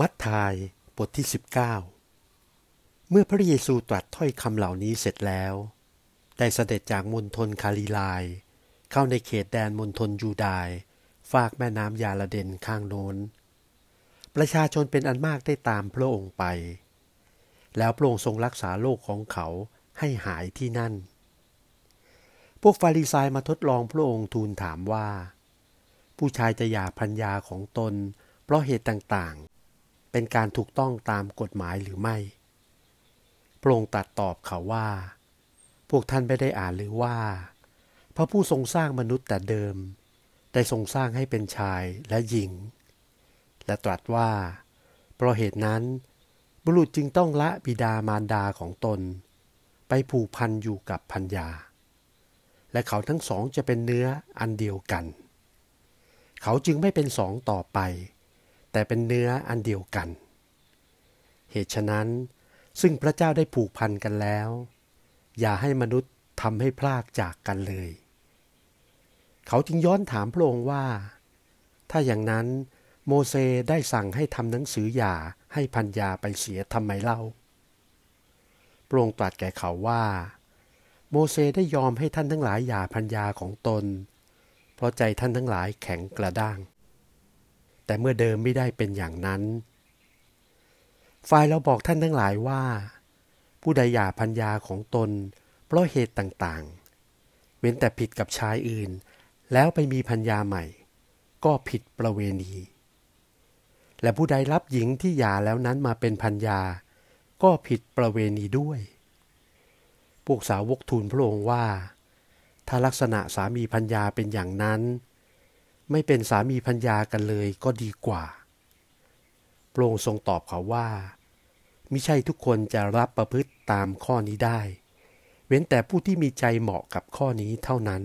มัทธายบทที่ 19 เมื่อพระเยซูตรัสถ้อยคำเหล่านี้เสร็จแล้ว ได้เสด็จจากมณฑลคาลิลาย เข้าในเขตแดนมณฑลยูดายฝากแม่น้ำยาลาเดนข้างโน้น ประชาชนเป็นอันมากได้ตามพระองค์ไป แล้วพระองค์ทรงรักษาโลกของเขาให้หายที่นั่น พวกฟาริสายมาทดลองพระองค์ทูลถามว่า ผู้ชายจะหย่าพัญญาของตน เพราะเหตุต่างๆ เป็นการถูกต้องตามกฎหมายหรือไม่ พระองค์ตรัสตอบเขาว่า พวกท่านไม่ได้อ่านหรือว่า พระผู้ทรงสร้างมนุษย์แต่เดิม ได้ทรงสร้างให้เป็นชายและหญิง และตรัสว่า เพราะเหตุนั้น บุรุษจึงต้องละบิดามารดาของตน ไปผูกพันอยู่กับพัญญา และเขาทั้งสองจะเป็นเนื้ออันเดียวกัน เขาจึงไม่เป็นสองต่อไป แต่เป็นเนื้ออันเดียวกัน เหตุฉะนั้นซึ่งพระเจ้าได้ผูกพันกันแล้ว อย่าให้มนุษย์ทำให้พลากจากกันเลย เขาจึงย้อนถามพระองค์ว่า ถ้าอย่างนั้นโมเสได้สั่งให้ทำหนังสือหย่าให้พัญญาไปเสียทำไมเล่า พระองค์ตรัสแก่เขาว่า โมเสได้ยอมให้ท่านทั้งหลายหย่าพัญญาของตน เพราะใจท่านทั้งหลายแข็งกระด้าง แต่เมื่อเดิมไม่ได้เป็นอย่างนั้น ฝ่ายเราบอกท่านทั้งหลายว่า ผู้ใดหย่าพัญญาของตน เพราะเหตุต่างๆ เว้นแต่ผิดกับชายอื่น แล้วไปมีพัญญาใหม่ ก็ผิดประเวณี และผู้ใดรับหญิงที่หย่าแล้วนั้นมาเป็นพัญญา ก็ผิดประเวณีด้วยพวกสาวกทูลพระองค์ว่า ถ้าลักษณะสามีพัญญาเป็นอย่างนั้น ไม่เป็นสามีพัญญากันเลยก็ดีกว่าพรงทรงตอบเขาว่ามิใช่ทุกคนจะรับประพฤติตามข้อนี้ได้ เว้นแต่ผู้ที่มีใจเหมาะกับข้อนี้เท่านั้น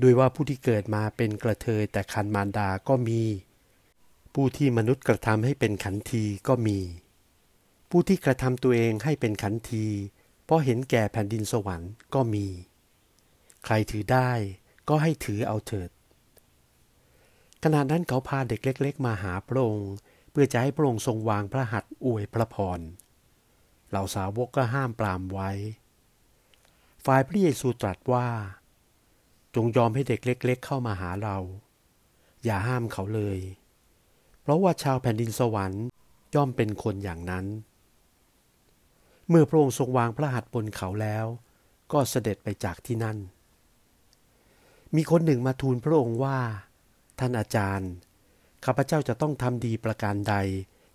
โดยว่าผู้ที่เกิดมาเป็นกระเทยแต่คันมารดาก็มี ผู้ที่มนุษย์กระทำให้เป็นขันทีก็มี ผู้ที่กระทำตัวเองให้เป็นขันที เพราะเห็นแก่แผ่นดินสวรรค์ก็มี ใครถือได้ก็ให้ถือเอาเถิด ขณะนั้นเขาพาเด็กเล็ก ๆ มาหาพระองค์เพื่อจะให้พระองค์ทรงวางพระหัตถ์อวยพระพรเหล่าสาวกก็ห้ามปรามไว้ ฝ่ายพระเยซูตรัสว่า จงยอมให้เด็กเล็ก ๆ เข้ามาหาเรา อย่าห้ามเขาเลย เพราะว่าชาวแผ่นดินสวรรค์ย่อมเป็นคนอย่างนั้น เมื่อพระองค์ทรงวางพระหัตถ์บนเขาแล้ว ก็เสด็จไปจากที่นั่น มีคนหนึ่งมาทูลพระองค์ว่า ท่านอาจารย์ ข้าพเจ้าจะต้องทำดีประการใด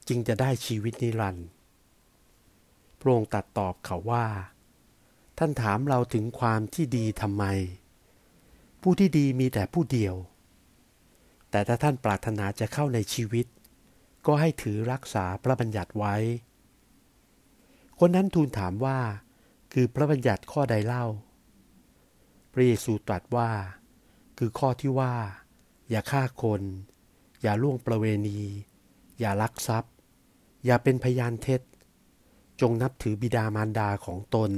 จึงจะได้ชีวิตนิรันดร์พระองค์ตัดตอบเขาว่า ท่านถามเราถึงความที่ดีทำไม ผู้ที่ดีมีแต่ผู้เดียว แต่ถ้าท่านปรารถนาจะเข้าในชีวิต ก็ให้ถือรักษาพระบัญญัติไว้ คนนั้นทูลถามว่า คือพระบัญญัติข้อใดเล่า พระเยซูตรัสว่า คือข้อที่ว่า อย่าฆ่าคน อย่าล่วงประเวณี อย่าลักทรัพย์ อย่าเป็นพยานเท็จ จงนับถือบิดามารดาของตน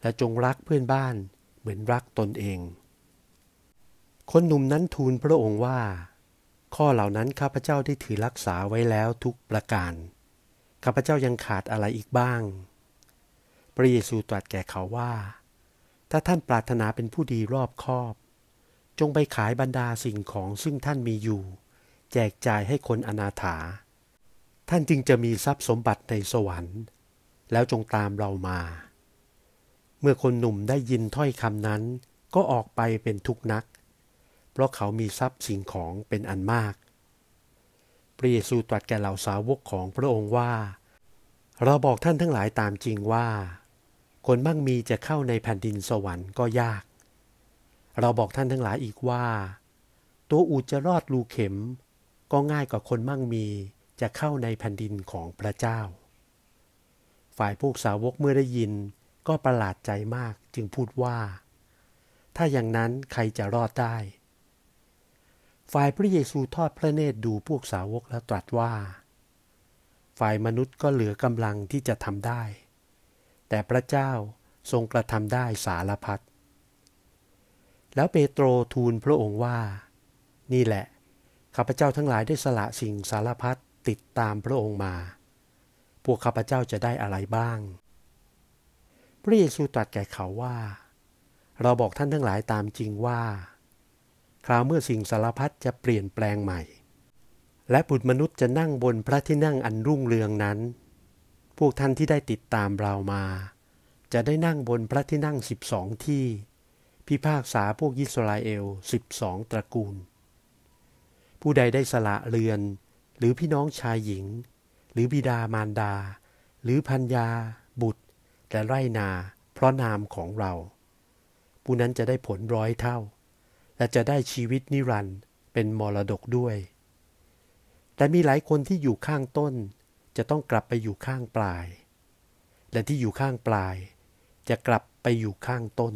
และจงรักเพื่อนบ้านเหมือนรักตนเอง คนหนุ่มนั้นทูลพระองค์ว่า ข้อเหล่านั้นข้าพเจ้าได้ถือรักษาไว้แล้วทุกประการ ข้าพเจ้ายังขาดอะไรอีกบ้าง พระเยซูตรัสแก่เขาว่า ถ้าท่านปรารถนาเป็นผู้ดีรอบคอบ จงไปขายบรรดาสิ่งของซึ่งท่านมีอยู่ แจกจ่ายให้คนอนาถา ท่านจึงจะมีทรัพย์สมบัติในสวรรค์ แล้วจงตามเรามา เมื่อคนหนุ่มได้ยินถ้อยคำนั้น ก็ออกไปเป็นทุกนัก เพราะเขามีทรัพย์สิ่งของเป็นอันมากพระเยซูตรัสแก่เหล่าสาวกของพระองค์ว่า เราบอกท่านทั้งหลายตามจริงว่า คนมั่งมีจะเข้าในแผ่นดินสวรรค์ก็ยาก เราบอกท่านทั้งหลายอีกว่า ตัวอูดจะรอดรูเข็ม ก็ง่ายกว่าคนมั่งมีจะเข้าในแผ่นดินของพระเจ้า ฝ่ายพวกสาวกเมื่อได้ยินก็ประหลาดใจมากจึงพูดว่า ถ้าอย่างนั้นใครจะรอดได้ ฝ่ายพระเยซูทอดพระเนตรดูพวกสาวกแล้วตรัสว่า ฝ่ายมนุษย์ก็เหลือกำลังที่จะทำได้ แต่พระเจ้าทรงกระทำได้สารพัด แล้วเปโตรทูลพระองค์ว่า นี่แหละ ข้าพเจ้าทั้งหลายได้สละสิ่งสารพัดติดตามพระองค์มา พวกข้าพเจ้าจะได้อะไรบ้าง พระเยซูตรัสแก่เขาว่า เราบอกท่านทั้งหลายตามจริงว่า คราวเมื่อสิ่งสารพัดจะเปลี่ยนแปลงใหม่ และบุตรมนุษย์จะนั่งบนพระที่นั่งอันรุ่งเรืองนั้น พวกท่านที่ได้ติดตามเรามา จะได้นั่งบนพระที่นั่งสิบสองที่ พิพากษาพวกยิสราเอลสิบสองตระกูล ผู้ใดได้สละเรือน หรือพี่น้องชายหญิง หรือบิดามารดา หรือพัญญาบุตร และไรนา เพราะนามของเรา ผู้นั้นจะได้ผลร้อยเท่า และจะได้ชีวิตนิรันดร์เป็นมรดกด้วย แต่มีหลายคนที่อยู่ข้างต้น จะต้องกลับไปอยู่ข้างปลาย และที่อยู่ข้างปลาย จะกลับไปอยู่ข้างต้น